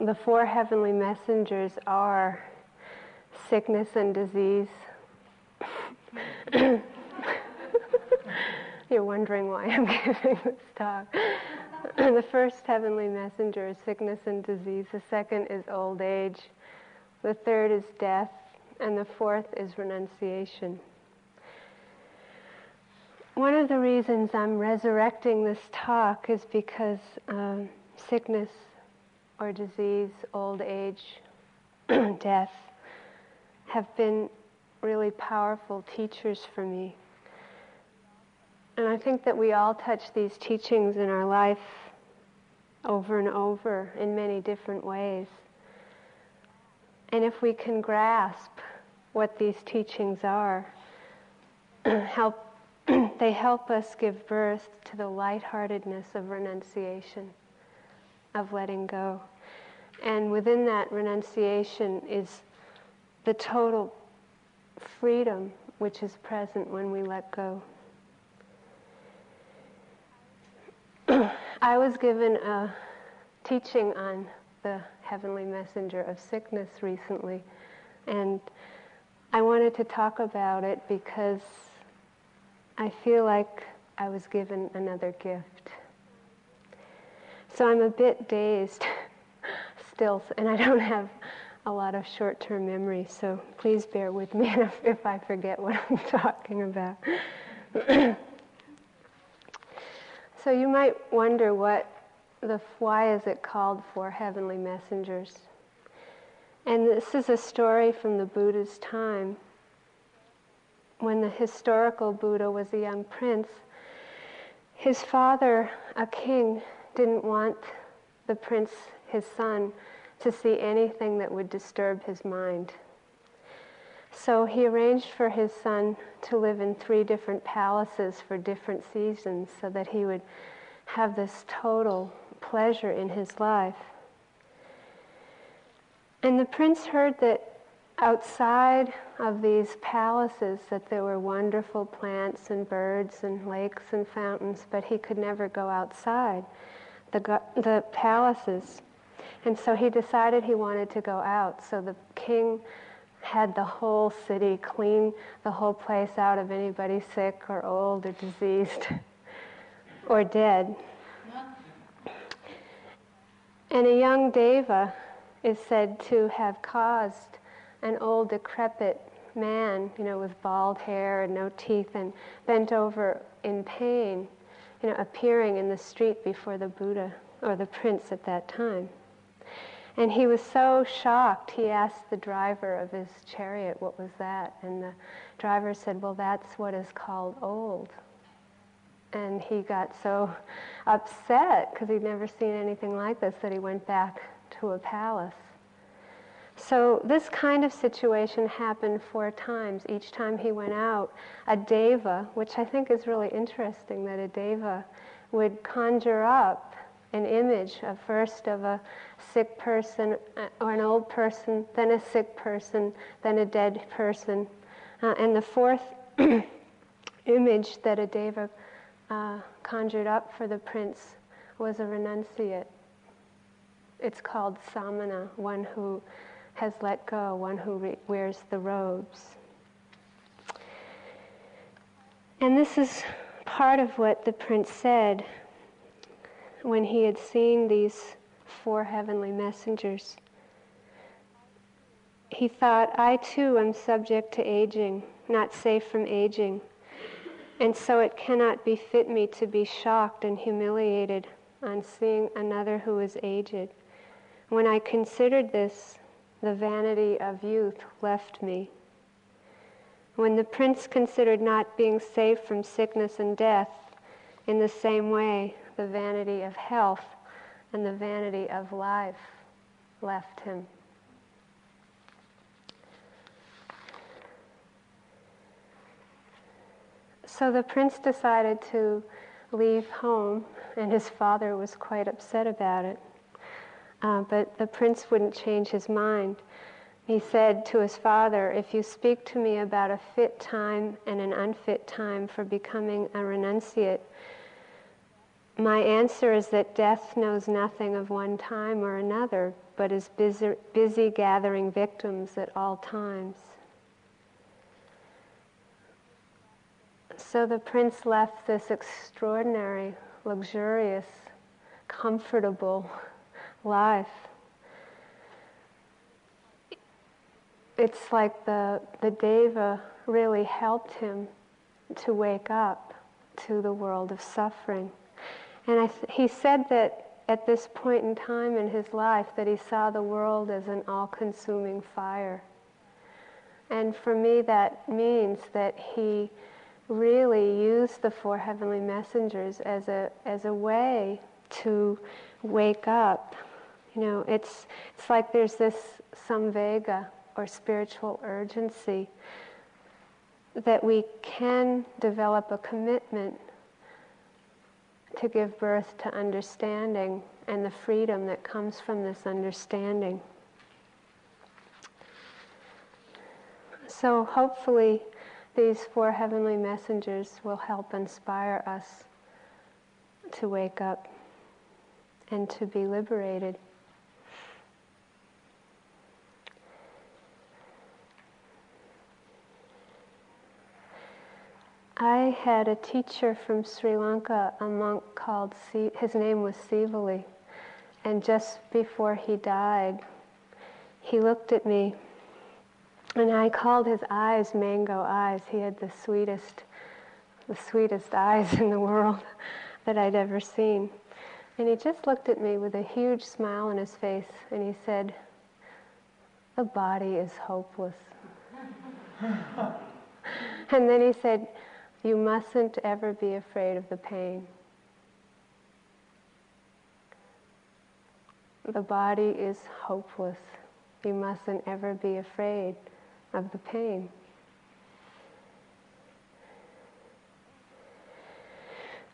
the four heavenly messengers are sickness and disease. You're wondering why I'm giving this talk. the first heavenly messenger is sickness and disease. The second is old age. The third is death. And the fourth is renunciation. One of the reasons I'm resurrecting this talk is because um, sickness or disease, old age, death have been really powerful teachers for me. And I think that we all touch these teachings in our life over and over in many different ways. And if we can grasp what these teachings are, help, they help us give birth to the lightheartedness of renunciation, of letting go. And within that renunciation is the total freedom which is present when we let go. I was given a teaching on the heavenly messenger of sickness recently, and I wanted to talk about it because I feel like I was given another gift. So I'm a bit dazed still, and I don't have a lot of short term memory, so please bear with me if, I forget what I'm talking about. so you might wonder what the why is it called for heavenly messengers? And this is a story from the Buddha's time. When the historical Buddha was a young prince, his father, a king, didn't want the prince, his son, to see anything that would disturb his mind. So he arranged for his son to live in three different palaces for different seasons so that he would have this total pleasure in his life. And the prince heard that outside of these palaces that there were wonderful plants and birds and lakes and fountains, but he could never go outside the, the palaces. And so he decided he wanted to go out. So the king had the whole city clean the whole place out of anybody sick or old or diseased or dead. And a young deva is said to have caused an old decrepit man, you know, with bald hair and no teeth and bent over in pain, you know, appearing in the street before the Buddha or the prince at that time. And he was so shocked, he asked the driver of his chariot, what was that? And the driver said, well, that's what is called old. And he got so upset because he'd never seen anything like this that he went back to a palace. So this kind of situation happened four times. Each time he went out, a deva, which I think is really interesting that a deva would conjure up an image of first of a sick person uh, or an old person, then a sick person, then a dead person. Uh, and the fourth image that a deva uh, conjured up for the prince was a renunciate. It's called samana, one who has let go, one who re- wears the robes. And this is part of what the prince said when he had seen these four heavenly messengers. He thought, I too am subject to aging, not safe from aging, and so it cannot befit me to be shocked and humiliated on seeing another who is aged. When I considered this, the vanity of youth left me. When the prince considered not being safe from sickness and death, in the same way, the vanity of health and the vanity of life left him. So the prince decided to leave home, and his father was quite upset about it. Uh, but the prince wouldn't change his mind. He said to his father, If you speak to me about a fit time and an unfit time for becoming a renunciate, my answer is that death knows nothing of one time or another, but is busy, busy gathering victims at all times. So the prince left this extraordinary, luxurious, comfortable life. It's like the, the deva really helped him to wake up to the world of suffering. And th- he said that at this point in time in his life that he saw the world as an all-consuming fire. And for me that means that he really used the four heavenly messengers as a, as a way to wake up. You know, it's, it's like there's this samvega or spiritual urgency that we can develop a commitment to give birth to understanding and the freedom that comes from this understanding. So, hopefully, these four heavenly messengers will help inspire us to wake up and to be liberated. I had a teacher from Sri Lanka, a monk called, si- his name was Sivali. And just before he died, he looked at me and I called his eyes mango eyes. He had the sweetest, the sweetest eyes in the world that I'd ever seen. And he just looked at me with a huge smile on his face and he said, The body is hopeless. and then he said, you mustn't ever be afraid of the pain. The body is hopeless. You mustn't ever be afraid of the pain.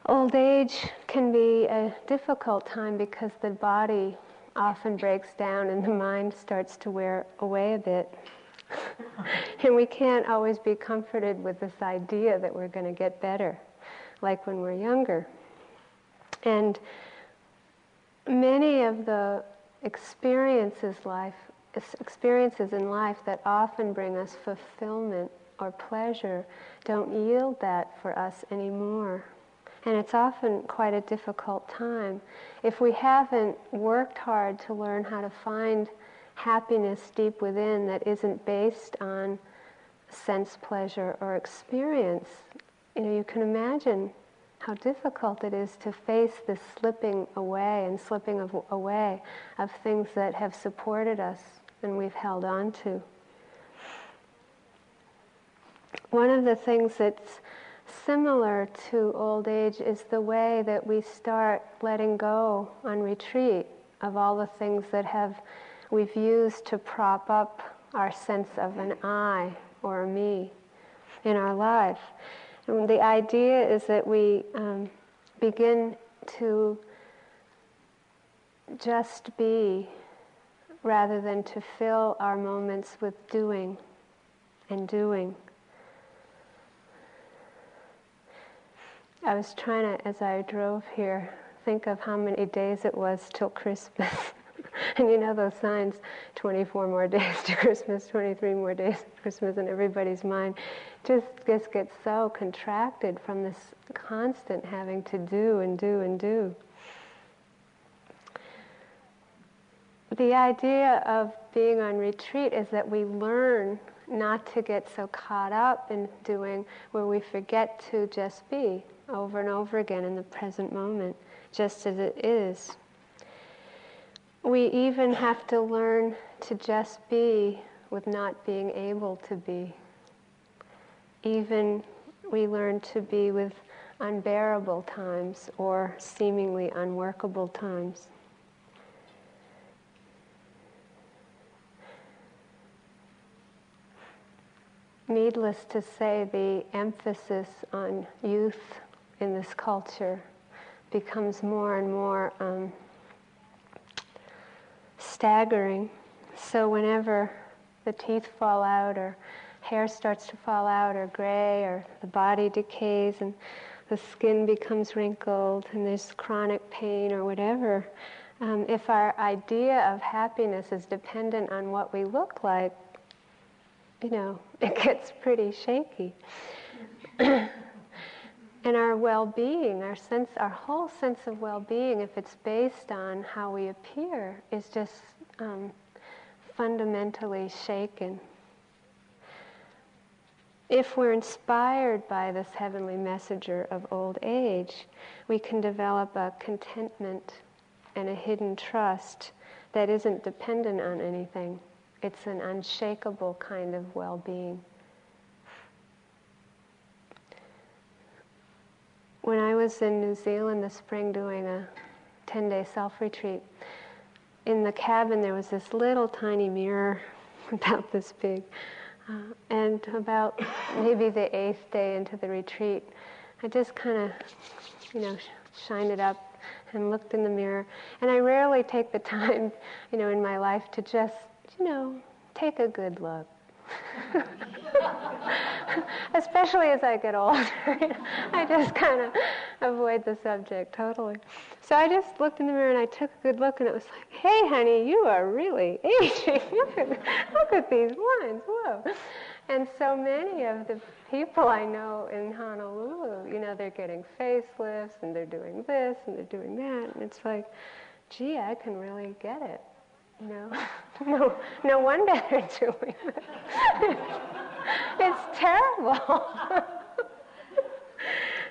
Old age can be a difficult time because the body often breaks down and the mind starts to wear away a bit. And we can't always be comforted with this idea that we're going to get better, like when we're younger. And many of the experiences life experiences in life that often bring us fulfillment or pleasure don't yield that for us anymore. And it's often quite a difficult time. If we haven't worked hard to learn how to find happiness deep within that isn't based on sense pleasure or experience, you know, you can imagine how difficult it is to face this slipping away and slipping of, away of things that have supported us and we've held on to. One of the things that's similar to old age is the way that we start letting go on retreat of all the things that have we've used to prop up our sense of an I or a me in our life. And the idea is that we um, begin to just be rather than to fill our moments with doing and doing. I was trying to, as I drove here, think of how many days it was till Christmas. and you know those signs 24 more days to Christmas, 23 more days to Christmas, and everybody's mind just, just gets so contracted from this constant having to do and do and do. The idea of being on retreat is that we learn not to get so caught up in doing where we forget to just be over and over again in the present moment, just as it is. We even have to learn to just be with not being able to be. Even we learn to be with unbearable times or seemingly unworkable times. Needless to say, the emphasis on youth in this culture becomes more and more um, staggering. So whenever the teeth fall out or hair starts to fall out or gray or the body decays and the skin becomes wrinkled and there's chronic pain or whatever. Um, if our idea of happiness is dependent on what we look like, you know, it gets pretty shaky. and our well-being, our sense, our whole sense of well-being, if it's based on how we appear, is just um, fundamentally shaken. If we're inspired by this heavenly messenger of old age, we can develop a contentment and a hidden trust that isn't dependent on anything. It's an unshakable kind of well being. When I was in New Zealand this spring doing a 10 day self retreat, in the cabin there was this little tiny mirror about this big. Uh, and about maybe the eighth day into the retreat, I just kind of, you know, shined it up and looked in the mirror. And I rarely take the time, you know, in my life to just, you know, take a good look. Especially as I get older, I just kind of avoid the subject totally. So I just looked in the mirror and I took a good look, and it was like, "Hey, honey, you are really aging. look, at, these lines. Whoa!" And so many of the people I know in Honolulu, you know, they're getting facelifts and they're doing this and they're doing that, and it's like, gee, I can really get it. You know, no, no wonder they're doing it. It's terrible.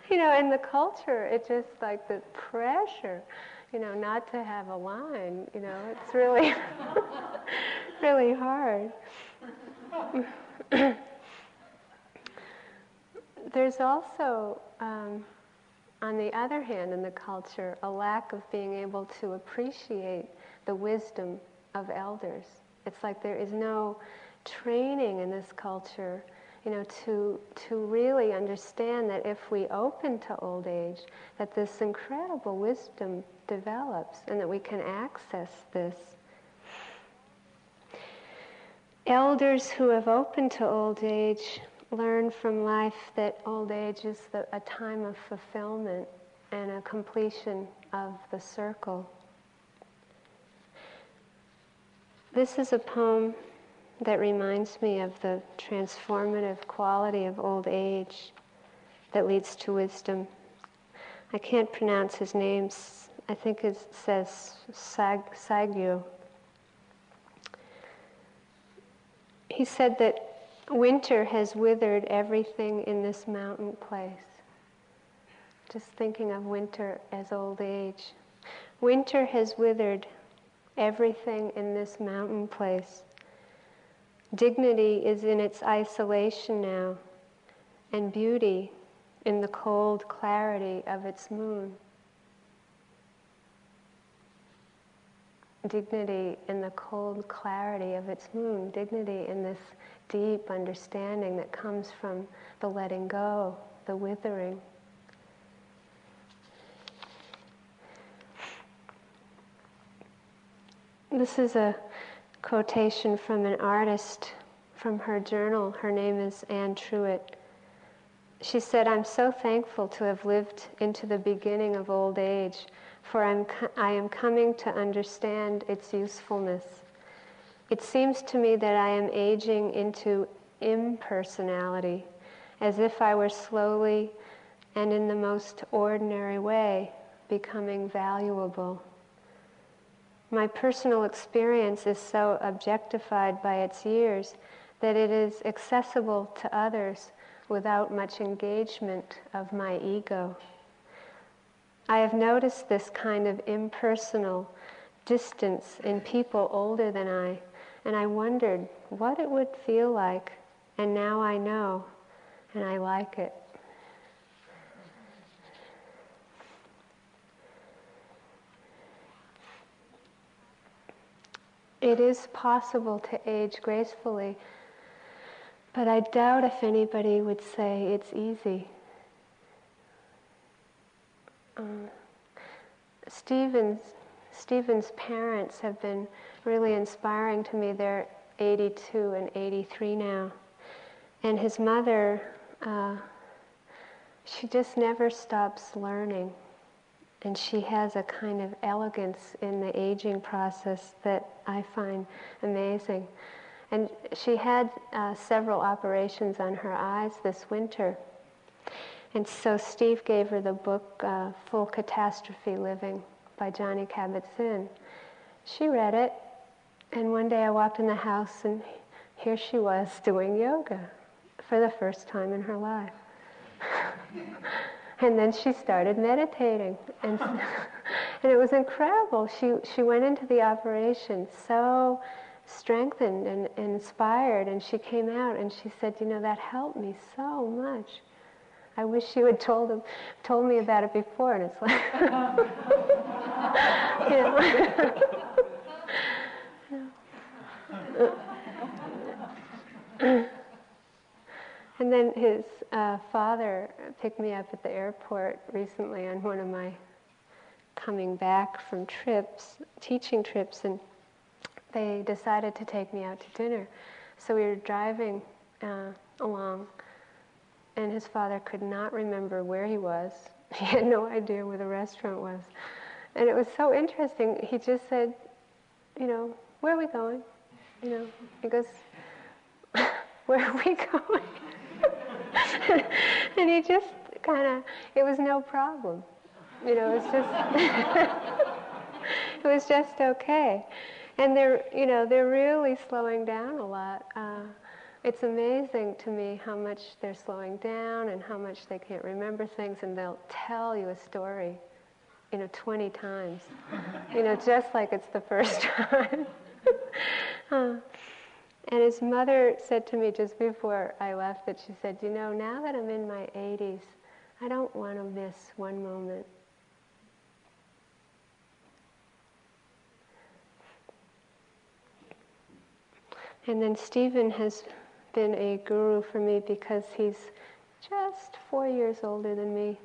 you know, in the culture, it's just like the pressure, you know, not to have a line. You know, it's really, really hard. There's also, um, on the other hand, in the culture, a lack of being able to appreciate the wisdom of elders. It's like there is no training in this culture, you know, to, to really understand that if we open to old age, that this incredible wisdom develops and that we can access this. Elders who have opened to old age learn from life that old age is the, a time of fulfillment and a completion of the circle. This is a poem that reminds me of the transformative quality of old age that leads to wisdom. I can't pronounce his name. I think it says Sag, Sagyu. He said that winter has withered everything in this mountain place. Just thinking of winter as old age. Winter has withered everything in this mountain place. Dignity is in its isolation now, and beauty in the cold clarity of its moon. Dignity in the cold clarity of its moon, dignity in this deep understanding that comes from the letting go, the withering. This is a quotation from an artist from her journal. Her name is Anne Truitt. She said, I'm so thankful to have lived into the beginning of old age, for I'm co- I am coming to understand its usefulness. It seems to me that I am aging into impersonality, as if I were slowly and in the most ordinary way becoming valuable. My personal experience is so objectified by its years that it is accessible to others without much engagement of my ego. I have noticed this kind of impersonal distance in people older than I, and I wondered what it would feel like, and now I know, and I like it. It is possible to age gracefully, but I doubt if anybody would say it's easy. Um, Stephen's, Stephen's parents have been really inspiring to me. They're 82 and 83 now. And his mother uh, she just never stops learning. And she has a kind of elegance in the aging process that I find amazing. And she had uh, several operations on her eyes this winter. And so Steve gave her the book uh, Full Catastrophe Living by Johnny Kabat-Zinn. She read it, and one day I walked in the house, and here she was doing yoga for the first time in her life. and then she started meditating, and, and it was incredible. She, she went into the operation so strengthened and, and inspired, and she came out and she said, You know, that helped me so much. I wish you had told him, told me about it before. And it's like, and then his uh, father picked me up at the airport recently on one of my coming back from trips, teaching trips, and they decided to take me out to dinner. So we were driving uh, along and his father could not remember where he was. He had no idea where the restaurant was. And it was so interesting. He just said, you know, where are we going? You know, he goes, where are we going? and he just kind of, it was no problem. You know, it was just, it was just okay. And they're, you know, they're really slowing down a lot. Uh, it's amazing to me how much they're slowing down and how much they can't remember things, and they'll tell you a story, you know, 20 times, you know, just like it's the first time. uh, and his mother said to me just before I left that she said, You know, now that I'm in my 80s, I don't want to miss one moment. And then Stephen has been a guru for me because he's just four years older than me.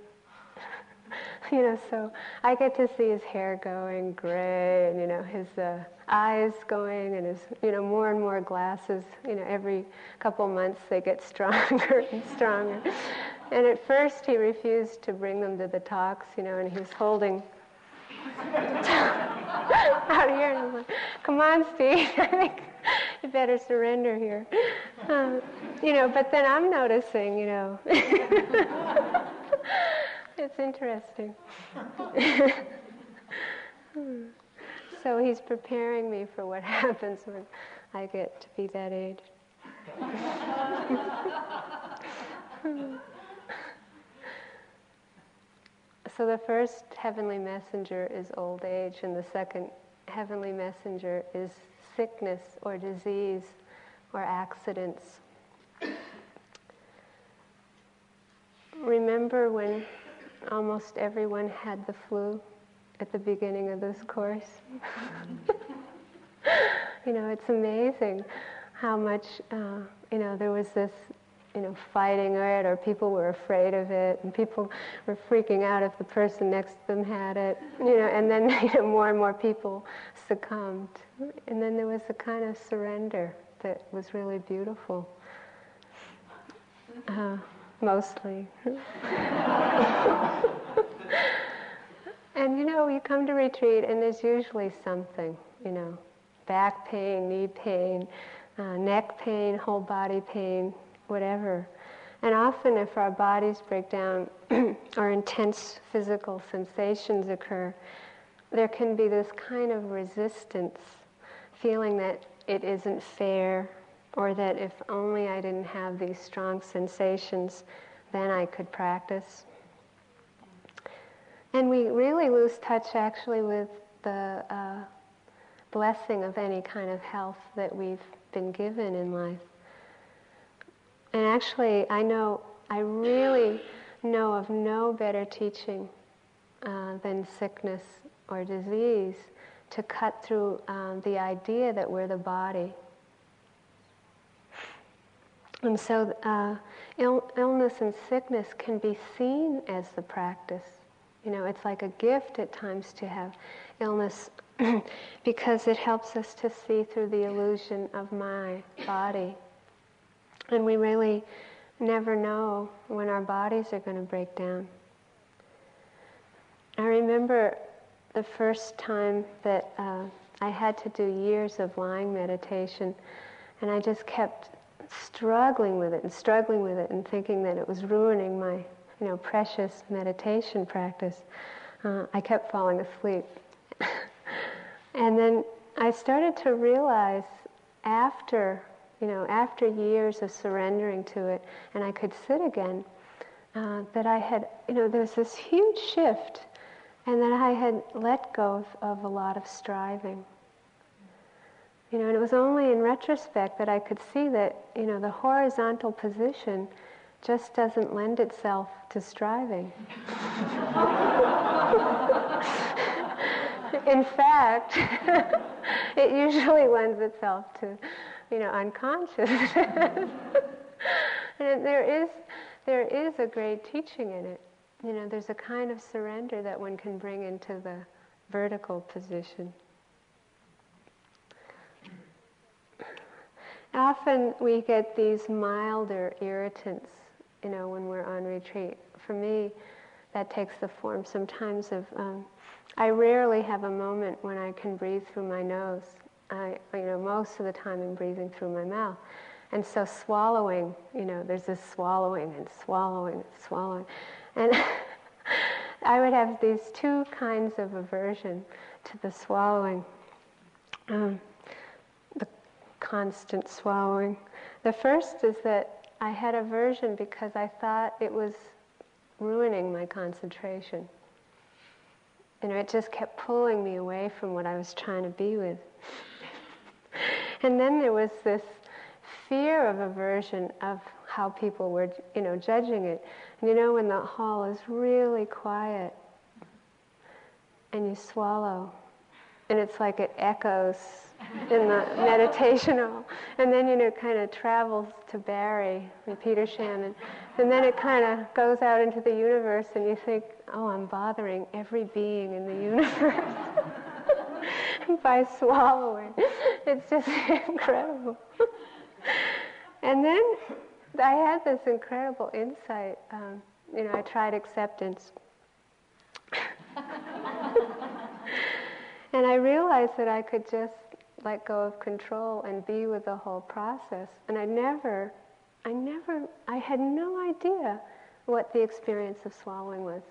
you know, so I get to see his hair going gray and, you know, his uh, eyes going and his, you know, more and more glasses. You know, every couple months they get stronger and stronger. And at first he refused to bring them to the talks, you know, and he was holding out here and I'm like, come on, Steve. I think you better surrender here. Um, you know, but then I'm noticing, you know. It's interesting. so he's preparing me for what happens when I get to be that age. so the first heavenly messenger is old age, and the second heavenly messenger is sickness or disease or accidents. Remember when almost everyone had the flu at the beginning of this course? you know, it's amazing how much, uh, you know, there was this you know, fighting it, or people were afraid of it, and people were freaking out if the person next to them had it, you know, and then you know, more and more people succumbed. And then there was a kind of surrender that was really beautiful, uh, mostly. and you know, you come to retreat, and there's usually something, you know, back pain, knee pain, uh, neck pain, whole body pain, whatever. And often, if our bodies break down or intense physical sensations occur, there can be this kind of resistance, feeling that it isn't fair, or that if only I didn't have these strong sensations, then I could practice. And we really lose touch actually with the uh, blessing of any kind of health that we've been given in life. And actually, I know, I really know of no better teaching uh, than sickness or disease to cut through um, the idea that we're the body. And so, uh, Ill- illness and sickness can be seen as the practice. You know, it's like a gift at times to have illness because it helps us to see through the illusion of my body. And we really never know when our bodies are going to break down. I remember the first time that uh, I had to do years of lying meditation, and I just kept struggling with it and struggling with it and thinking that it was ruining my, you know, precious meditation practice. Uh, I kept falling asleep. and then I started to realize after, you know, after years of surrendering to it, and I could sit again, uh, that I had, you know, there was this huge shift, and that I had let go of, of a lot of striving. You know, and it was only in retrospect that I could see that, you know, the horizontal position just doesn't lend itself to striving. in fact, it usually lends itself to, you know, unconsciousness. and there is, there is a great teaching in it. You know, there's a kind of surrender that one can bring into the vertical position. Often we get these milder irritants, you know, when we're on retreat. For me, that takes the form sometimes of, um, I rarely have a moment when I can breathe through my nose. I, you know, most of the time I'm breathing through my mouth. And so swallowing, you know, there's this swallowing and swallowing and swallowing. And I would have these two kinds of aversion to the swallowing. Um, constant swallowing. The first is that I had aversion because I thought it was ruining my concentration. You know, it just kept pulling me away from what I was trying to be with. and then there was this fear of aversion of how people were, you know, judging it. And you know, when the hall is really quiet and you swallow, and it's like it echoes in the meditation hall. And then, you know, kind of travels to Barry and Peter Shannon. And then it kind of goes out into the universe, and you think, oh, I'm bothering every being in the universe by swallowing. It's just incredible. and then I had this incredible insight. Um, you know, I tried acceptance. and I realized that I could just let go of control and be with the whole process. And I never, I never, I had no idea what the experience of swallowing was.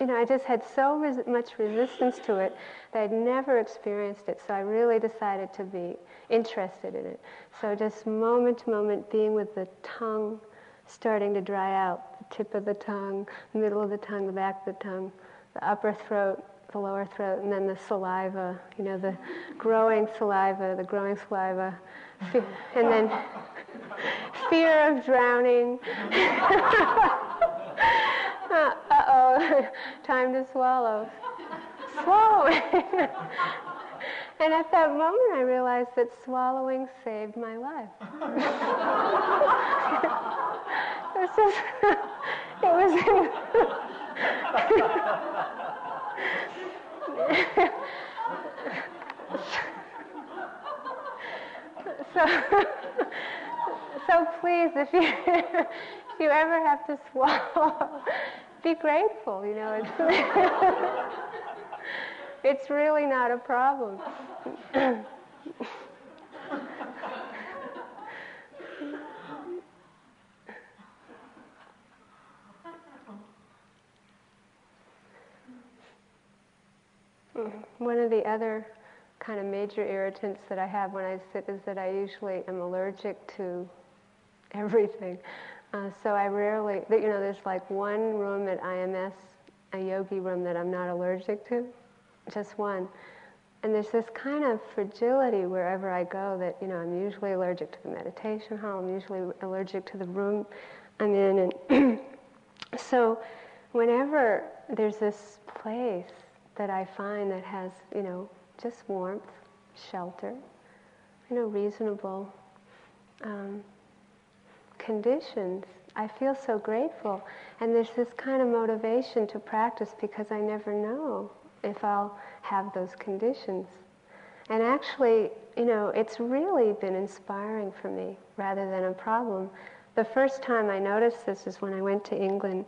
You know, I just had so res- much resistance to it that I'd never experienced it. So I really decided to be interested in it. So just moment to moment, being with the tongue starting to dry out, the tip of the tongue, middle of the tongue, the back of the tongue, the upper throat, the lower throat, and then the saliva, you know, the growing saliva, the growing saliva, and then fear of drowning. uh oh, time to swallow. Swallowing. and at that moment, I realized that swallowing saved my life. it was just, it was so, so please, if you if you ever have to swallow, be grateful. You know, it's it's really not a problem. One of the other kind of major irritants that I have when I sit is that I usually am allergic to everything. Uh, so I rarely, you know, there's like one room at IMS, a yogi room that I'm not allergic to, just one. And there's this kind of fragility wherever I go that, you know, I'm usually allergic to the meditation hall, I'm usually allergic to the room I'm in. And so whenever there's this place that I find that has, you know, just warmth, shelter, you know, reasonable um, conditions. I feel so grateful. And there's this kind of motivation to practice because I never know if I'll have those conditions. And actually, you know, it's really been inspiring for me rather than a problem the first time I noticed this is when I went to England,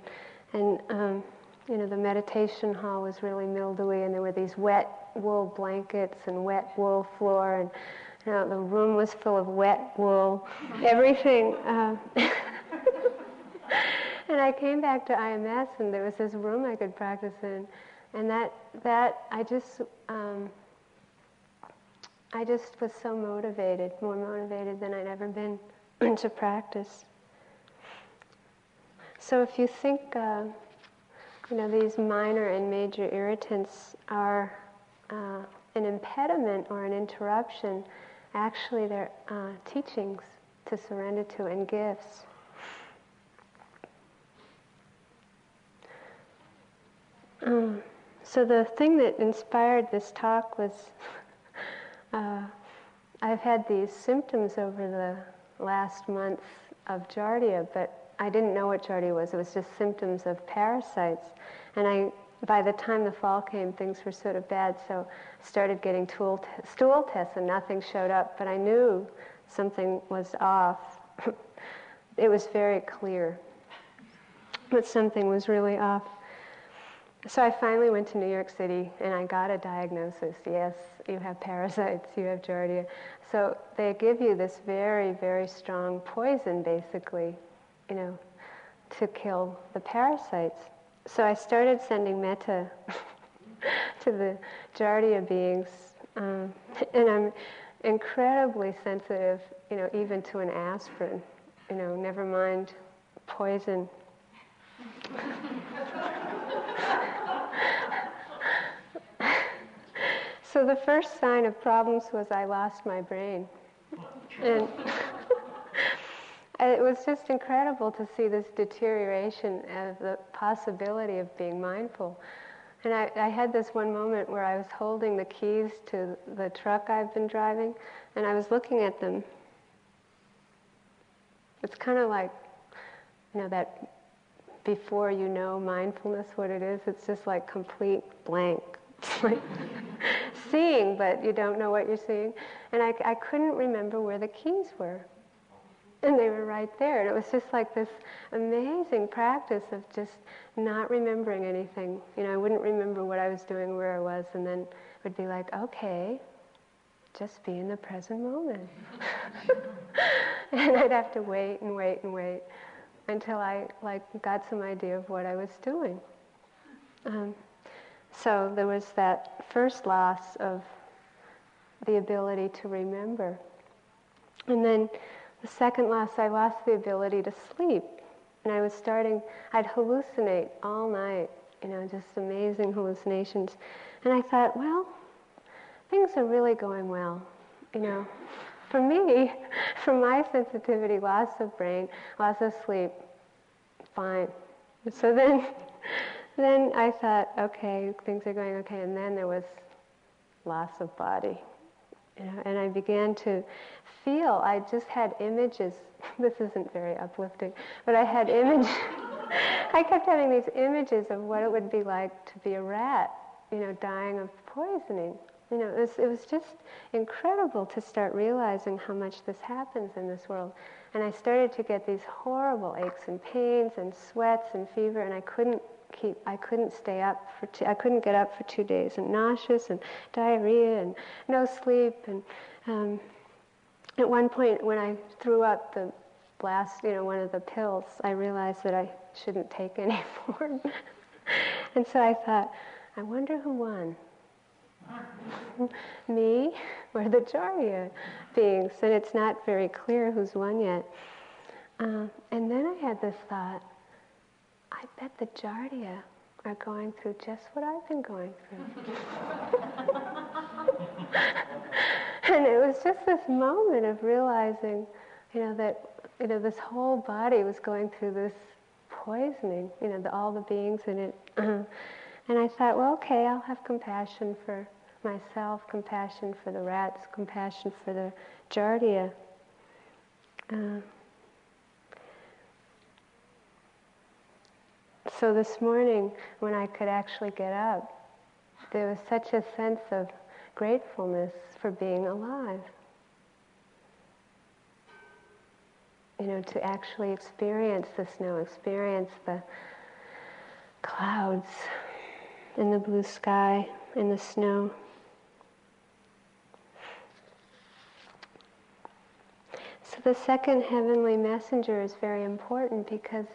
and um, you know the meditation hall was really mildewy, and there were these wet wool blankets and wet wool floor, and you know, the room was full of wet wool, everything. Uh, and I came back to IMS, and there was this room I could practice in, and that that I just um, I just was so motivated, more motivated than I'd ever been to practice. So if you think, uh, you know, these minor and major irritants are uh, an impediment or an interruption, actually they're uh, teachings to surrender to and gifts. Um, so the thing that inspired this talk was uh, I've had these symptoms over the last month of Giardia, but I didn't know what Giardia was. It was just symptoms of parasites. And I, by the time the fall came, things were sort of bad, so I started getting tool t- stool tests and nothing showed up, but I knew something was off. it was very clear that something was really off. So I finally went to New York City and I got a diagnosis. Yes, you have parasites, you have giardia. So they give you this very, very strong poison, basically, you know, to kill the parasites. So I started sending metta to the giardia beings, um, and I'm incredibly sensitive, you know, even to an aspirin, you know, never mind poison. So the first sign of problems was I lost my brain. And it was just incredible to see this deterioration of the possibility of being mindful. And I, I, had this one moment where I was holding the keys to the truck I've been driving, and I was looking at them. It's kind of like, you know, that before you know mindfulness, what it is, it's just like complete blank. Like seeing, but you don't know what you're seeing. And I, I couldn't remember where the keys were. And they were right there. And it was just like this amazing practice of just not remembering anything. You know, I wouldn't remember what I was doing, where I was, and then would be like, okay, just be in the present moment. and I'd have to wait and wait and wait until I like got some idea of what I was doing. Um, so there was that first loss of the ability to remember. And then the second loss, I lost the ability to sleep. And I was starting, I'd hallucinate all night, you know, just amazing hallucinations. And I thought, well, things are really going well, you know. For me, for my sensitivity, loss of brain, loss of sleep, fine. So then then I thought, okay, things are going okay. And then there was loss of body. Know, and I began to feel, I just had images. this isn't very uplifting, but I had images. I kept having these images of what it would be like to be a rat, you know, dying of poisoning. You know, it was, it was just incredible to start realizing how much this happens in this world. And I started to get these horrible aches and pains and sweats and fever, and I couldn't keep I couldn't stay up for two, I couldn't get up for two days and nauseous and diarrhea and no sleep and um, at one point when I threw up the last you know one of the pills I realized that I shouldn't take any more and so I thought I wonder who won. Me or the Giardia beings? And it's not very clear who's won yet. Uh, and then I had this thought I bet the Giardia are going through just what I've been going through. and it was just this moment of realizing, you know, that you know this whole body was going through this poisoning. You know, the, all the beings in it. and I thought, well, okay, I'll have compassion for myself, compassion for the rats, compassion for the Giardia. Uh, So this morning, when I could actually get up, there was such a sense of gratefulness for being alive. you know, to actually experience the snow, experience the clouds in the blue sky, in the snow. So the second heavenly messenger is very important because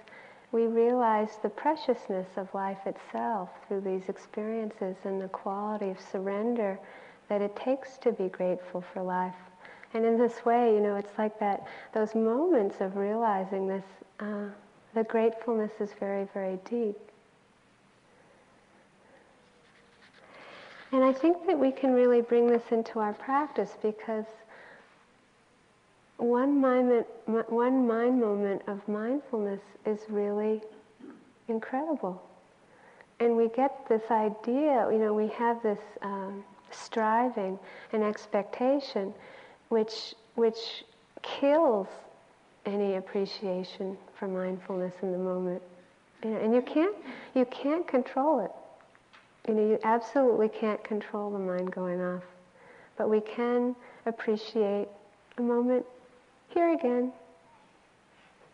we realize the preciousness of life itself through these experiences and the quality of surrender that it takes to be grateful for life. And in this way, you know, it's like that, those moments of realizing this, uh, the gratefulness is very, very deep. And I think that we can really bring this into our practice because one moment, one mind moment of mindfulness is really incredible. And we get this idea, you know, we have this um, striving and expectation which, which kills any appreciation for mindfulness in the moment. You know, and you can't, you can't control it. You know, you absolutely can't control the mind going off. But we can appreciate a moment here again.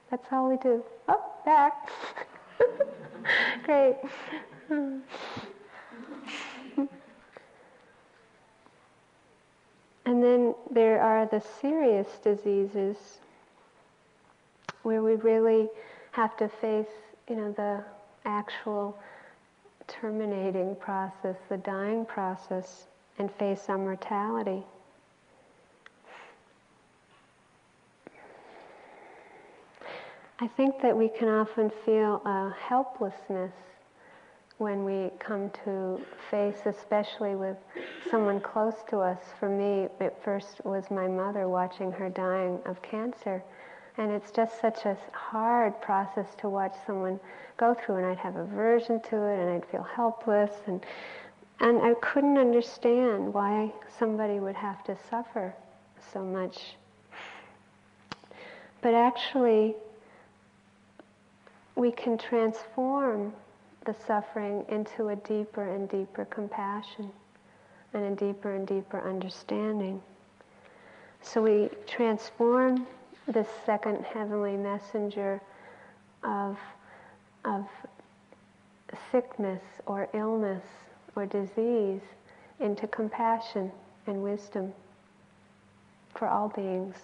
That's all we do. Oh, back. Great. and then there are the serious diseases where we really have to face, you know, the actual terminating process, the dying process, and face our mortality. I think that we can often feel a helplessness when we come to face, especially with someone close to us. For me, it first was my mother watching her dying of cancer. And it's just such a hard process to watch someone go through, and I'd have aversion to it, and I'd feel helpless, and and I couldn't understand why somebody would have to suffer so much. But actually, we can transform the suffering into a deeper and deeper compassion and a deeper and deeper understanding. So we transform this second heavenly messenger of, of sickness or illness or disease into compassion and wisdom for all beings.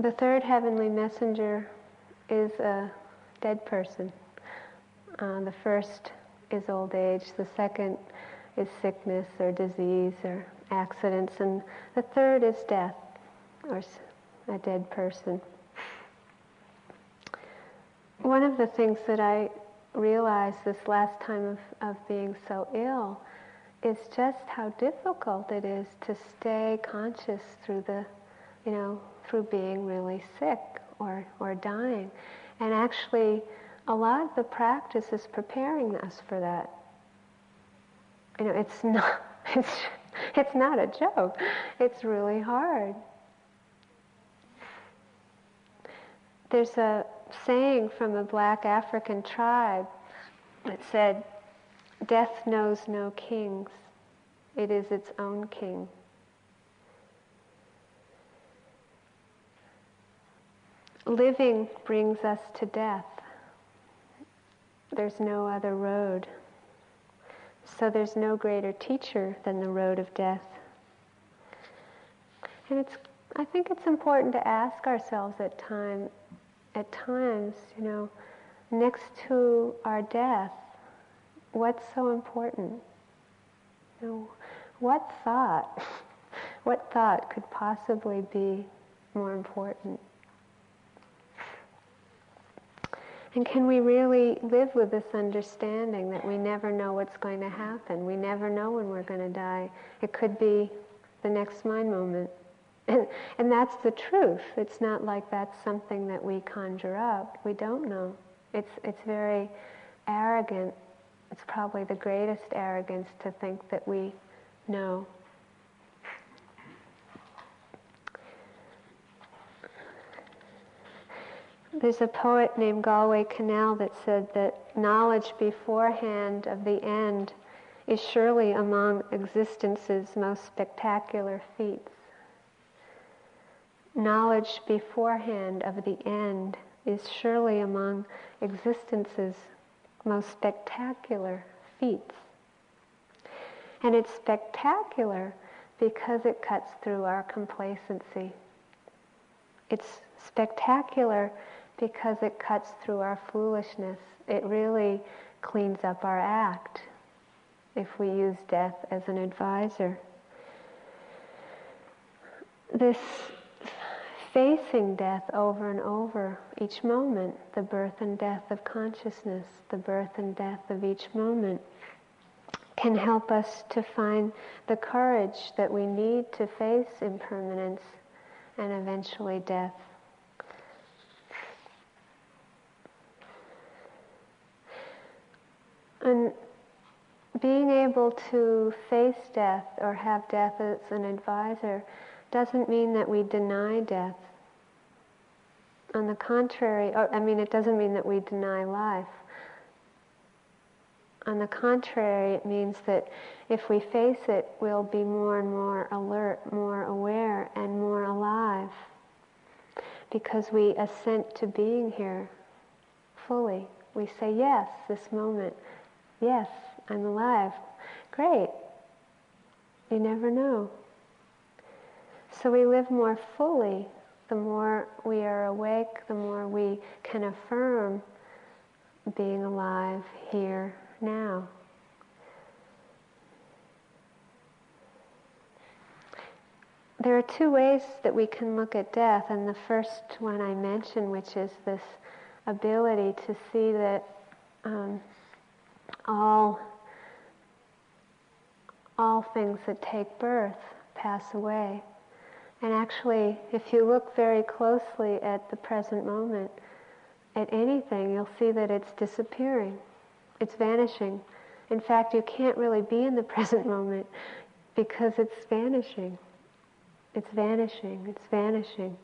The third heavenly messenger is a dead person. Uh, the first is old age, the second is sickness or disease or accidents, and the third is death or a dead person. One of the things that I realized this last time of, of being so ill is just how difficult it is to stay conscious through the, you know, through being really sick or, or dying. And actually, a lot of the practice is preparing us for that. You know, it's not, it's, it's not a joke. It's really hard. There's a saying from a black African tribe that said, Death knows no kings, it is its own king. Living brings us to death. There's no other road. So there's no greater teacher than the road of death. And it's, I think it's important to ask ourselves at time, at times, you know, next to our death, what's so important? You know, what thought, what thought could possibly be more important? And can we really live with this understanding that we never know what's going to happen? We never know when we're going to die. It could be the next mind moment. And, that's the truth. It's not like that's something that we conjure up. We don't know. It's, it's very arrogant. It's probably the greatest arrogance to think that we know There's a poet named Galway Kinnell that said that knowledge beforehand of the end is surely among existence's most spectacular feats. Knowledge beforehand of the end is surely among existence's most spectacular feats. And it's spectacular because it cuts through our complacency. It's spectacular because it cuts through our foolishness. It really cleans up our act if we use death as an advisor. This facing death over and over each moment, the birth and death of consciousness, the birth and death of each moment, can help us to find the courage that we need to face impermanence and eventually death. And being able to face death or have death as an advisor doesn't mean that we deny death. On the contrary, or, I mean, it doesn't mean that we deny life. On the contrary, it means that if we face it, we'll be more and more alert, more aware, and more alive because we assent to being here fully. We say, yes, this moment, yes, I'm alive. Great. You never know. So we live more fully. The more we are awake, the more we can affirm being alive here now. There are two ways that we can look at death, and the first one I mentioned, which is this ability to see that um, all all things that take birth pass away. And actually, if you look very closely at the present moment, at anything, you'll see that it's disappearing, it's vanishing. In fact, you can't really be in the present moment because it's vanishing. It's vanishing, it's vanishing.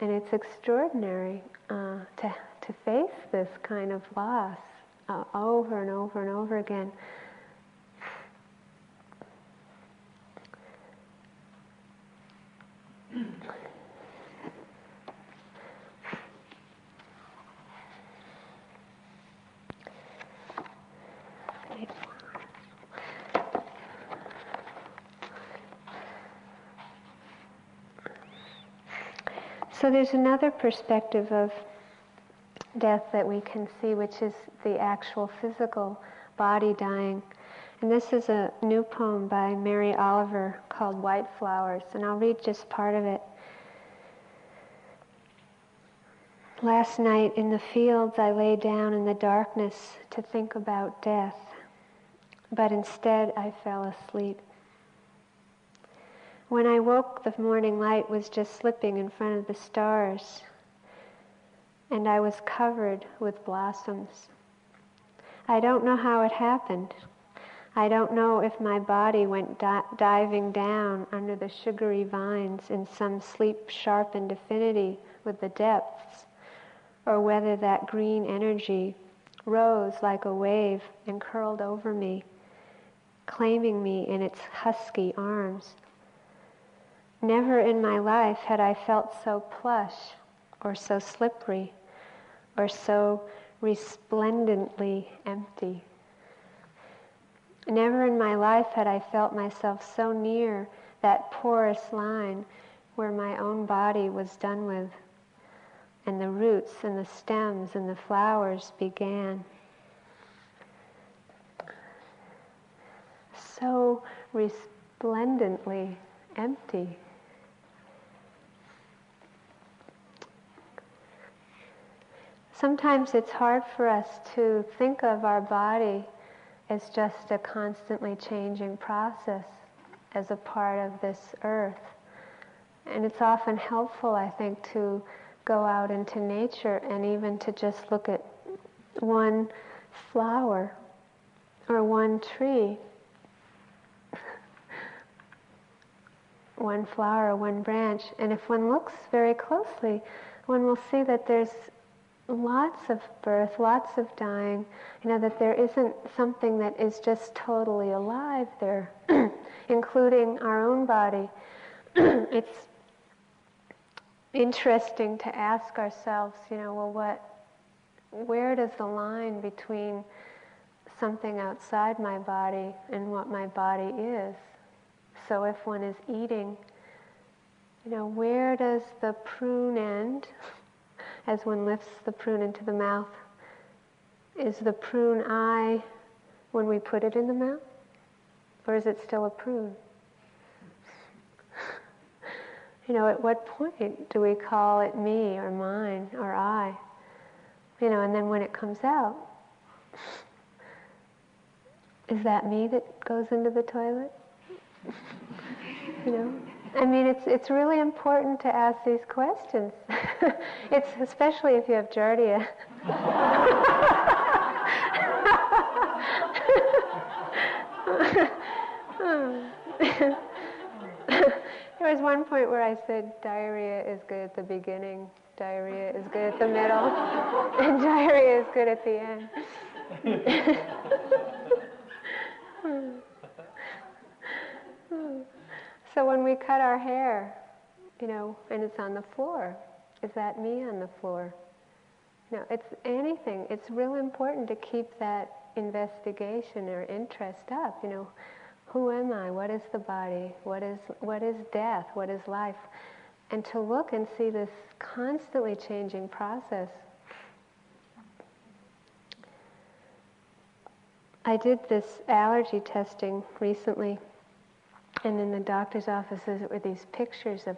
And it's extraordinary uh, to, to face this kind of loss uh, over and over and over again. So there's another perspective of death that we can see, which is the actual physical body dying. And this is a new poem by Mary Oliver called White Flowers, and I'll read just part of it. Last night in the fields, I lay down in the darkness to think about death, but instead I fell asleep. When I woke, the morning light was just slipping in front of the stars, and I was covered with blossoms. I don't know how it happened. I don't know if my body went di- diving down under the sugary vines in some sleep sharpened affinity with the depths, or whether that green energy rose like a wave and curled over me, claiming me in its husky arms. Never in my life had I felt so plush or so slippery or so resplendently empty. Never in my life had I felt myself so near that porous line where my own body was done with, and the roots and the stems and the flowers began. So resplendently empty. Sometimes it's hard for us to think of our body as just a constantly changing process as a part of this earth. And it's often helpful, I think, to go out into nature and even to just look at one flower or one tree, one flower, one branch. And if one looks very closely, one will see that there's lots of birth, lots of dying, you know, that there isn't something that is just totally alive there, including our own body. it's interesting to ask ourselves, you know, well, what, where does the line between something outside my body and what my body is? So if one is eating, you know, where does the prune end? as one lifts the prune into the mouth, is the prune I when we put it in the mouth? Or is it still a prune? you know, at what point do we call it me or mine or I? You know, and then when it comes out, is that me that goes into the toilet? you know? I mean, it's, it's really important to ask these questions. it's especially if you have giardia. there was one point where I said diarrhea is good at the beginning, diarrhea is good at the middle, and diarrhea is good at the end. So when we cut our hair, you know, and it's on the floor, is that me on the floor? No, it's anything. It's real important to keep that investigation or interest up. You know, who am I? What is the body? What is what is death? What is life? And to look and see this constantly changing process. I did this allergy testing recently and in the doctor's offices were these pictures of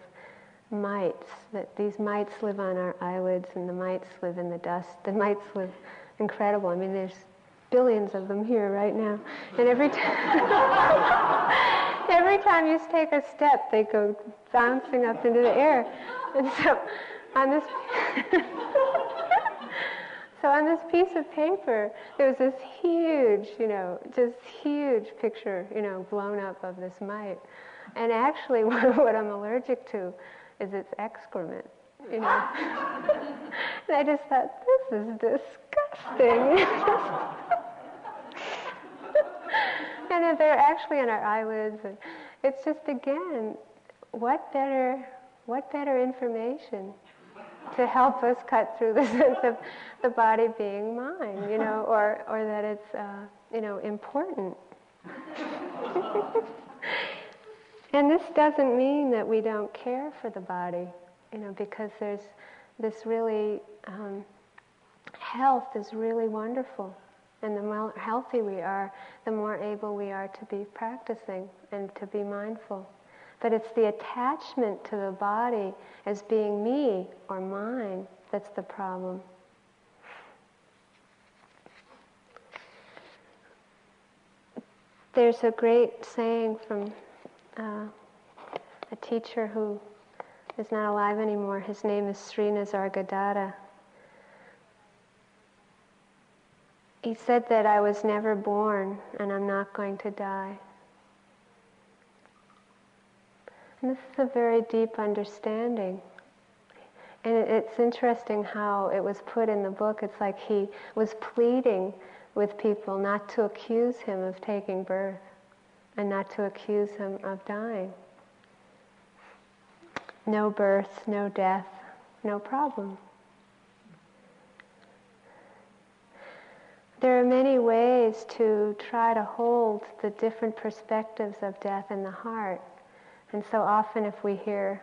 mites, that these mites live on our eyelids and the mites live in the dust. The mites live incredible. I mean, there's billions of them here right now. And every time, every time you take a step, they go bouncing up into the air. And so on this So on this piece of paper, there was this huge, you know, just huge picture, you know, blown up of this mite. And actually, what I'm allergic to is its excrement, you know. and I just thought, this is disgusting. and they're actually on our eyelids. And it's just, again, what better, what better information to help us cut through the sense of the body being mine, you know, or, or that it's, uh, you know, important. and this doesn't mean that we don't care for the body, you know, because there's this really, um, health is really wonderful. And the more healthy we are, the more able we are to be practicing and to be mindful. But it's the attachment to the body as being me or mine that's the problem. There's a great saying from uh, a teacher who is not alive anymore. His name is Sri Nisargadatta. He said that I was never born and I'm not going to die. And this is a very deep understanding. And it's interesting how it was put in the book. It's like he was pleading with people not to accuse him of taking birth and not to accuse him of dying. No birth, no death, no problem. There are many ways to try to hold the different perspectives of death in the heart. And so often if we hear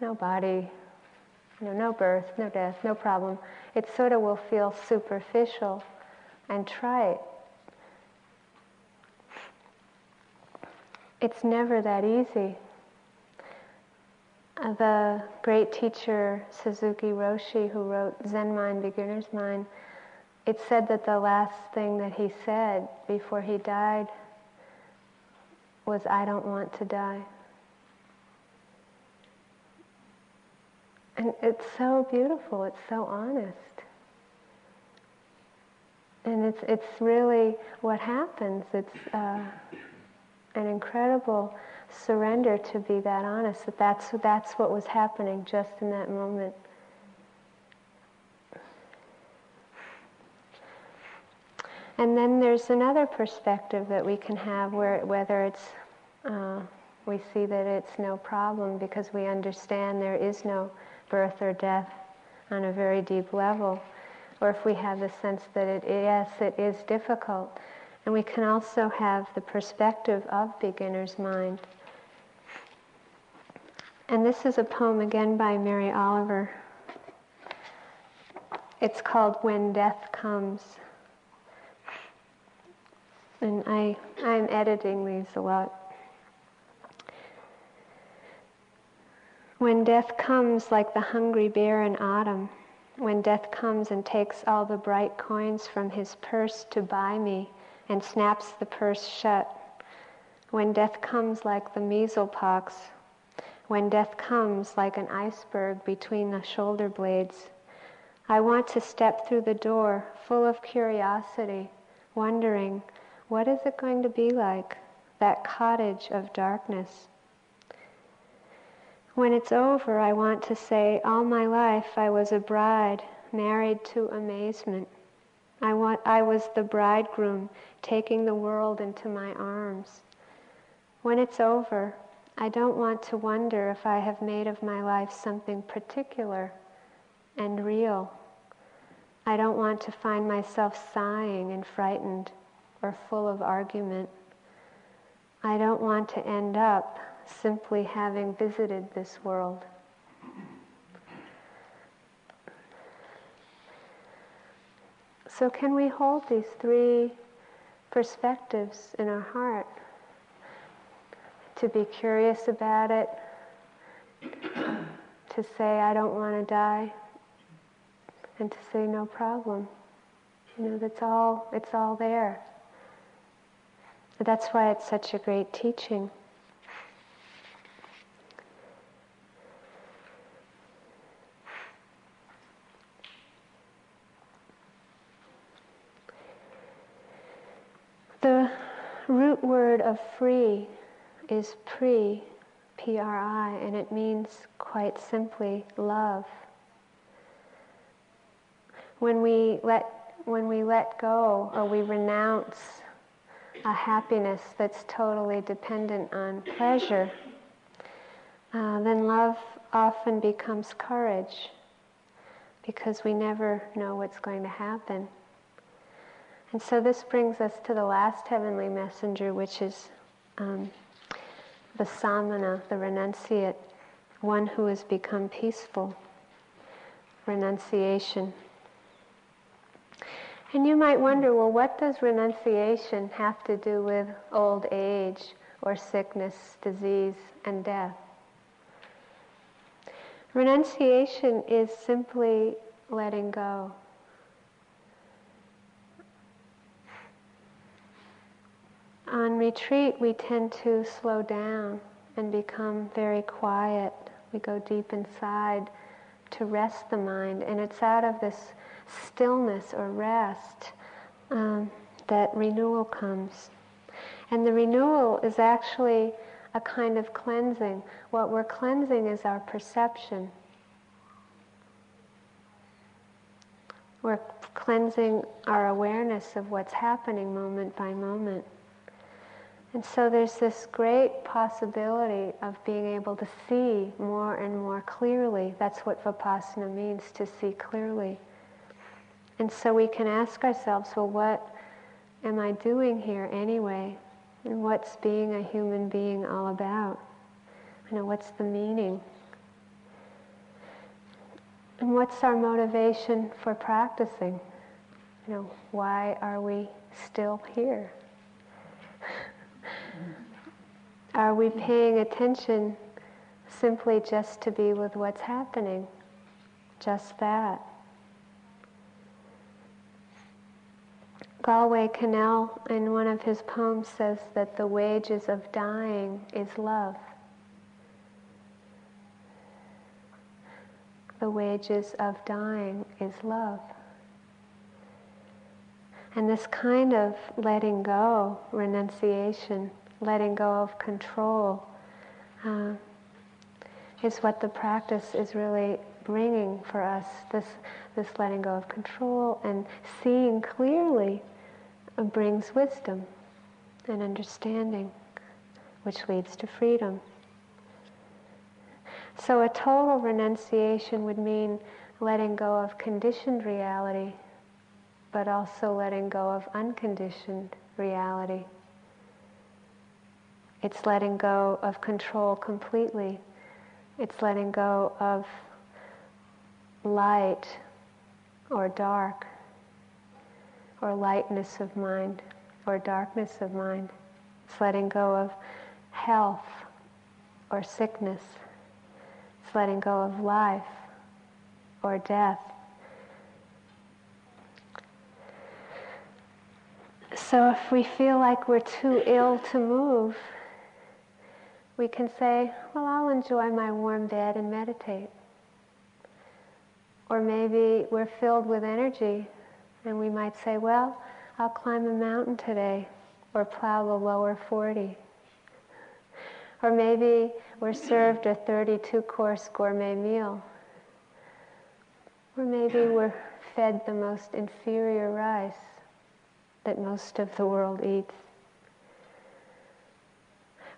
no body, know, no birth, no death, no problem, it sort of will feel superficial and trite. It's never that easy. The great teacher Suzuki Roshi, who wrote Zen Mind, Beginner's Mind, it said that the last thing that he said before he died was, I don't want to die. And it's so beautiful, it's so honest. And it's, it's really what happens. It's uh, an incredible surrender to be that honest, that that's, that's what was happening just in that moment. And then there's another perspective that we can have where whether it's uh, we see that it's no problem because we understand there is no birth or death on a very deep level, or if we have the sense that it yes it is difficult, and we can also have the perspective of beginner's mind. And this is a poem again by Mary Oliver. It's called When Death Comes. And I, I'm editing these a lot. When death comes like the hungry bear in autumn, when death comes and takes all the bright coins from his purse to buy me and snaps the purse shut, when death comes like the measles pox, when death comes like an iceberg between the shoulder blades, I want to step through the door full of curiosity, wondering what is it going to be like, that cottage of darkness? When it's over, I want to say, all my life I was a bride, married to amazement. I, want, I was the bridegroom, taking the world into my arms. When it's over, I don't want to wonder if I have made of my life something particular and real. I don't want to find myself sighing and frightened or full of argument. I don't want to end up simply having visited this world. So, can we hold these three perspectives in our heart? To be curious about it, to say, I don't want to die, and to say, no problem. You know, that's all, it's all there. That's why it's such a great teaching. Of free is pri, P-R-I, and it means quite simply love. When we let, when we let go or we renounce a happiness that's totally dependent on pleasure, uh, then love often becomes courage because we never know what's going to happen. And so this brings us to the last heavenly messenger, which is um, the samana, the renunciate, one who has become peaceful. Renunciation. And you might wonder, well, what does renunciation have to do with old age or sickness, disease, and death? Renunciation is simply letting go. On retreat, we tend to slow down and become very quiet. We go deep inside to rest the mind, and it's out of this stillness or rest um, that renewal comes. And the renewal is actually a kind of cleansing. What we're cleansing is our perception. We're cleansing our awareness of what's happening moment by moment. And so there's this great possibility of being able to see more and more clearly. That's what Vipassana means, to see clearly. And so we can ask ourselves, well, what am I doing here anyway? And what's being a human being all about? You know, what's the meaning? And what's our motivation for practicing? You know, why are we still here? Are we paying attention simply just to be with what's happening? Just that. Galway Kinnell, in one of his poems, says that the wages of dying is love. The wages of dying is love. And this kind of letting go, renunciation, letting go of control, uh, is what the practice is really bringing for us. This, this letting go of control and seeing clearly brings wisdom and understanding, which leads to freedom. So a total renunciation would mean letting go of conditioned reality, but also letting go of unconditioned reality. It's letting go of control completely. It's letting go of light or dark or lightness of mind or darkness of mind. It's letting go of health or sickness. It's letting go of life or death. So if we feel like we're too ill to move, we can say, well, I'll enjoy my warm bed and meditate. Or maybe we're filled with energy and we might say, well, I'll climb a mountain today or plow the lower 40. Or maybe we're served a 32 course gourmet meal. Or maybe we're fed the most inferior rice that most of the world eats.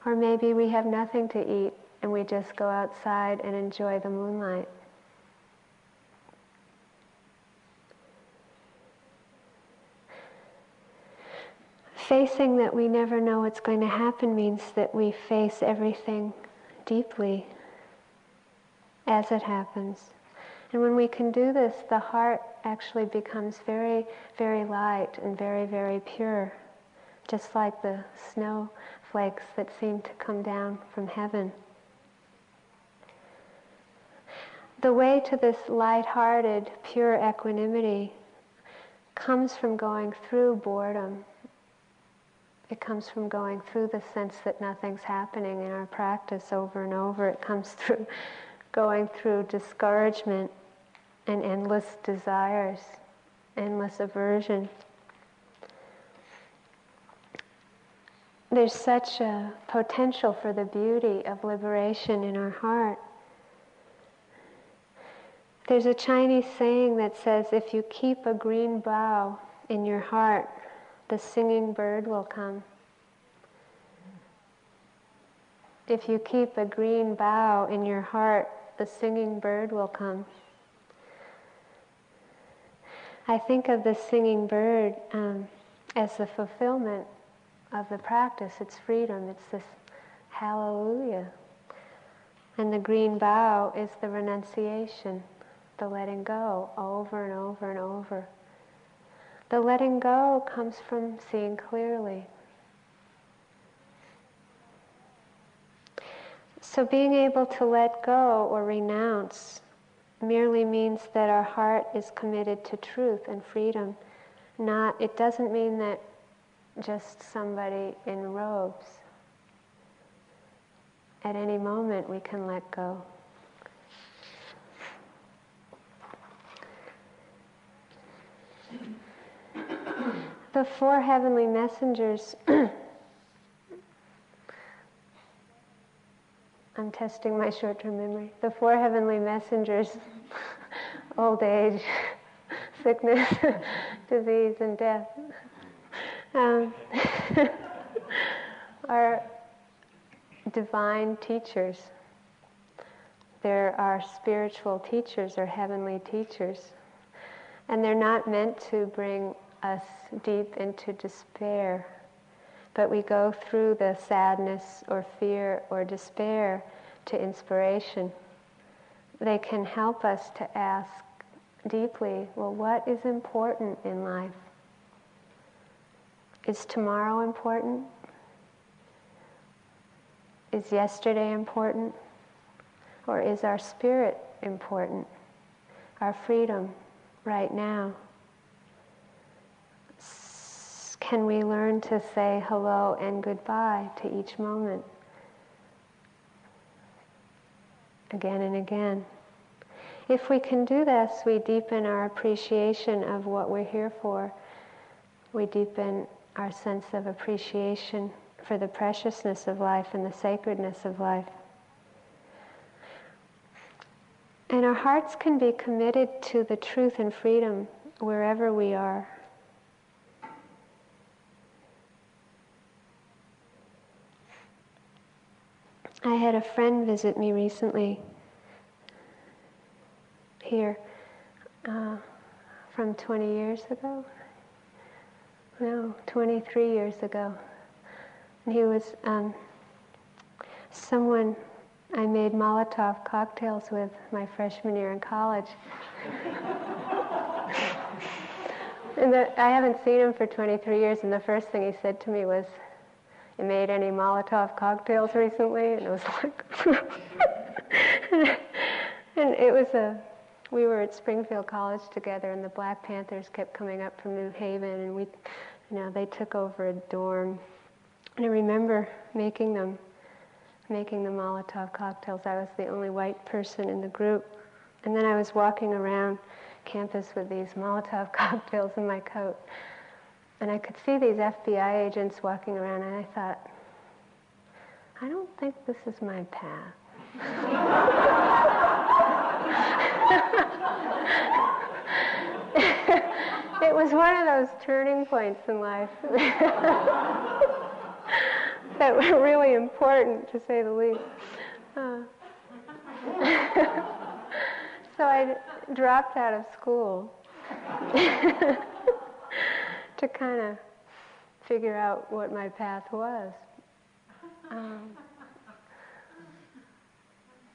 Or maybe we have nothing to eat and we just go outside and enjoy the moonlight. Facing that we never know what's going to happen means that we face everything deeply as it happens. And when we can do this, the heart actually becomes very, very light and very, very pure, just like the snowflakes that seem to come down from heaven. The way to this light-hearted, pure equanimity comes from going through boredom it comes from going through the sense that nothing's happening in our practice over and over. It comes through going through discouragement and endless desires, endless aversion. There's such a potential for the beauty of liberation in our heart. There's a Chinese saying that says if you keep a green bough in your heart, the singing bird will come. If you keep a green bough in your heart, the singing bird will come. I think of the singing bird um, as the fulfillment of the practice. It's freedom. It's this hallelujah. And the green bough is the renunciation, the letting go over and over and over. The letting go comes from seeing clearly. So being able to let go or renounce merely means that our heart is committed to truth and freedom. Not it doesn't mean that just somebody in robes. At any moment we can let go. the four heavenly messengers. I'm testing my short term memory. The four heavenly messengers old age, sickness, disease, and death um, are divine teachers. There are spiritual teachers or heavenly teachers. And they're not meant to bring us deep into despair. But we go through the sadness or fear or despair to inspiration. They can help us to ask deeply well, what is important in life? Is tomorrow important? Is yesterday important? Or is our spirit important? Our freedom right now? can we learn to say hello and goodbye to each moment? Again and again. If we can do this, we deepen our appreciation of what we're here for. We deepen our sense of appreciation for the preciousness of life and the sacredness of life. And our hearts can be committed to the truth and freedom wherever we are. I had a friend visit me recently here uh, from 20 years ago. No, 23 years ago. And he was um, someone I made Molotov cocktails with my freshman year in college. and the, I haven't seen him for 23 years, and the first thing he said to me was, You made any Molotov cocktails recently? And it was like, and it was a, we were at Springfield College together, and the Black Panthers kept coming up from New Haven, and we, you know, they took over a dorm. And I remember making them, making the Molotov cocktails. I was the only white person in the group. And then I was walking around campus with these Molotov cocktails in my coat. And I could see these FBI agents walking around, and I thought, I don't think this is my path. it was one of those turning points in life that were really important, to say the least. Uh, so I dropped out of school to kind of figure out what my path was. Um,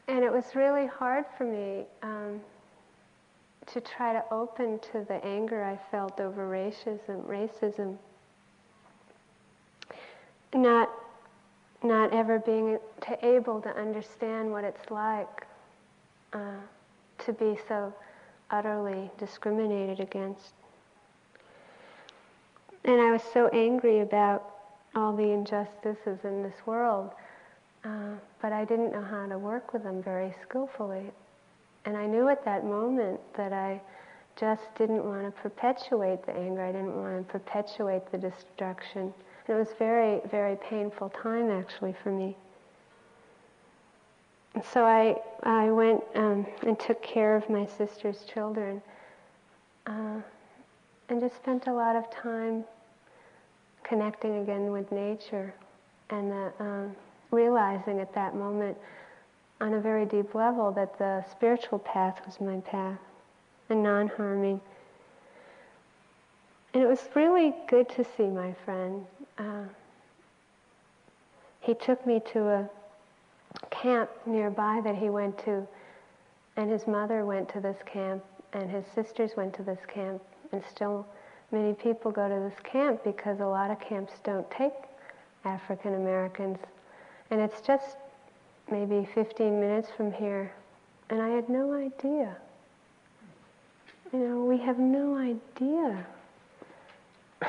and it was really hard for me um, to try to open to the anger I felt over racism, racism. Not, not ever being to able to understand what it's like uh, to be so utterly discriminated against. And I was so angry about all the injustices in this world, uh, but I didn't know how to work with them very skillfully. And I knew at that moment that I just didn't want to perpetuate the anger. I didn't want to perpetuate the destruction. And it was very, very painful time actually for me. And so I, I went um, and took care of my sister's children uh, and just spent a lot of time connecting again with nature and the, um, realizing at that moment on a very deep level that the spiritual path was my path and non harming. And it was really good to see my friend. Uh, he took me to a camp nearby that he went to, and his mother went to this camp, and his sisters went to this camp, and still many people go to this camp because a lot of camps don't take African Americans. And it's just maybe 15 minutes from here, and I had no idea. You know, we have no idea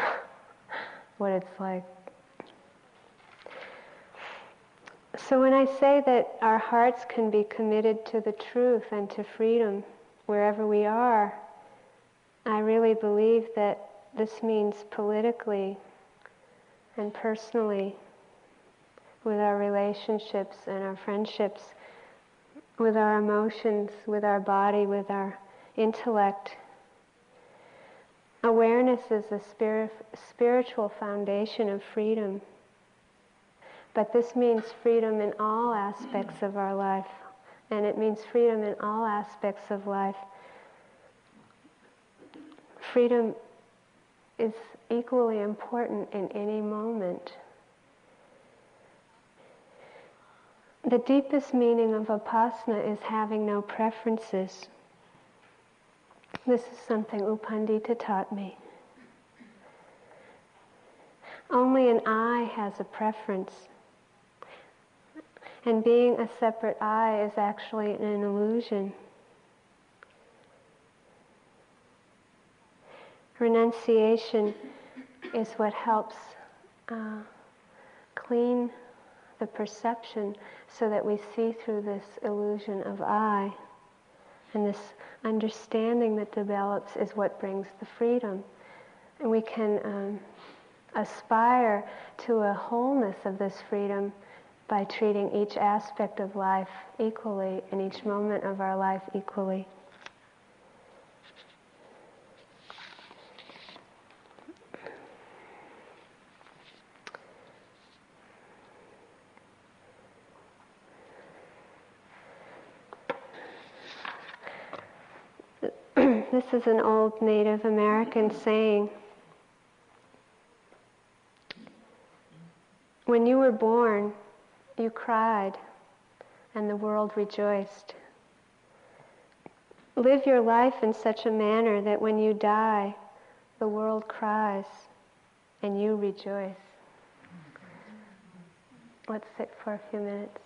what it's like. So when I say that our hearts can be committed to the truth and to freedom wherever we are, I really believe that this means politically and personally with our relationships and our friendships, with our emotions, with our body, with our intellect. Awareness is a spirit, spiritual foundation of freedom. But this means freedom in all aspects of our life, and it means freedom in all aspects of life. Freedom is equally important in any moment. The deepest meaning of Vipassana is having no preferences. This is something U Pandita taught me. Only an I has a preference. And being a separate I is actually an illusion. Renunciation is what helps uh, clean the perception so that we see through this illusion of I. And this understanding that develops is what brings the freedom. And we can um, aspire to a wholeness of this freedom by treating each aspect of life equally and each moment of our life equally. This is an old Native American saying. When you were born, you cried, and the world rejoiced. Live your life in such a manner that when you die, the world cries and you rejoice. Let's sit for a few minutes.